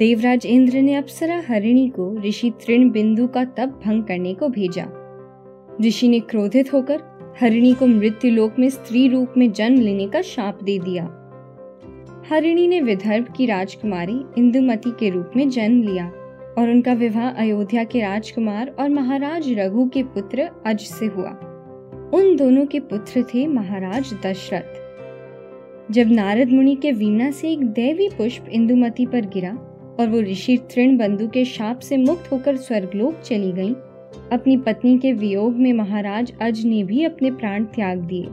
देवराज इंद्र ने अप्सरा हरिणी को ऋषि तृण बिंदु का तप भंग करने को भेजा। ऋषि ने क्रोधित होकर हरिणी को मृत्यु लोक में स्त्री रूप में जन्म लेने का शाप दे दिया। हरिणी ने विदर्भ की राजकुमारी इंदुमती के रूप में जन्म लिया और उनका विवाह अयोध्या के राजकुमार और महाराज रघु के पुत्र अज से हुआ। उन दोनों के पुत्र थे महाराज दशरथ। जब नारद मुनि के वीणा से एक देवी पुष्प इंदुमती पर गिरा और वो ऋषि तृण बंधु के शाप से मुक्त होकर स्वर्गलोक चली गईं, अपनी पत्नी के वियोग में महाराज अज ने भी अपने प्राण त्याग दिए।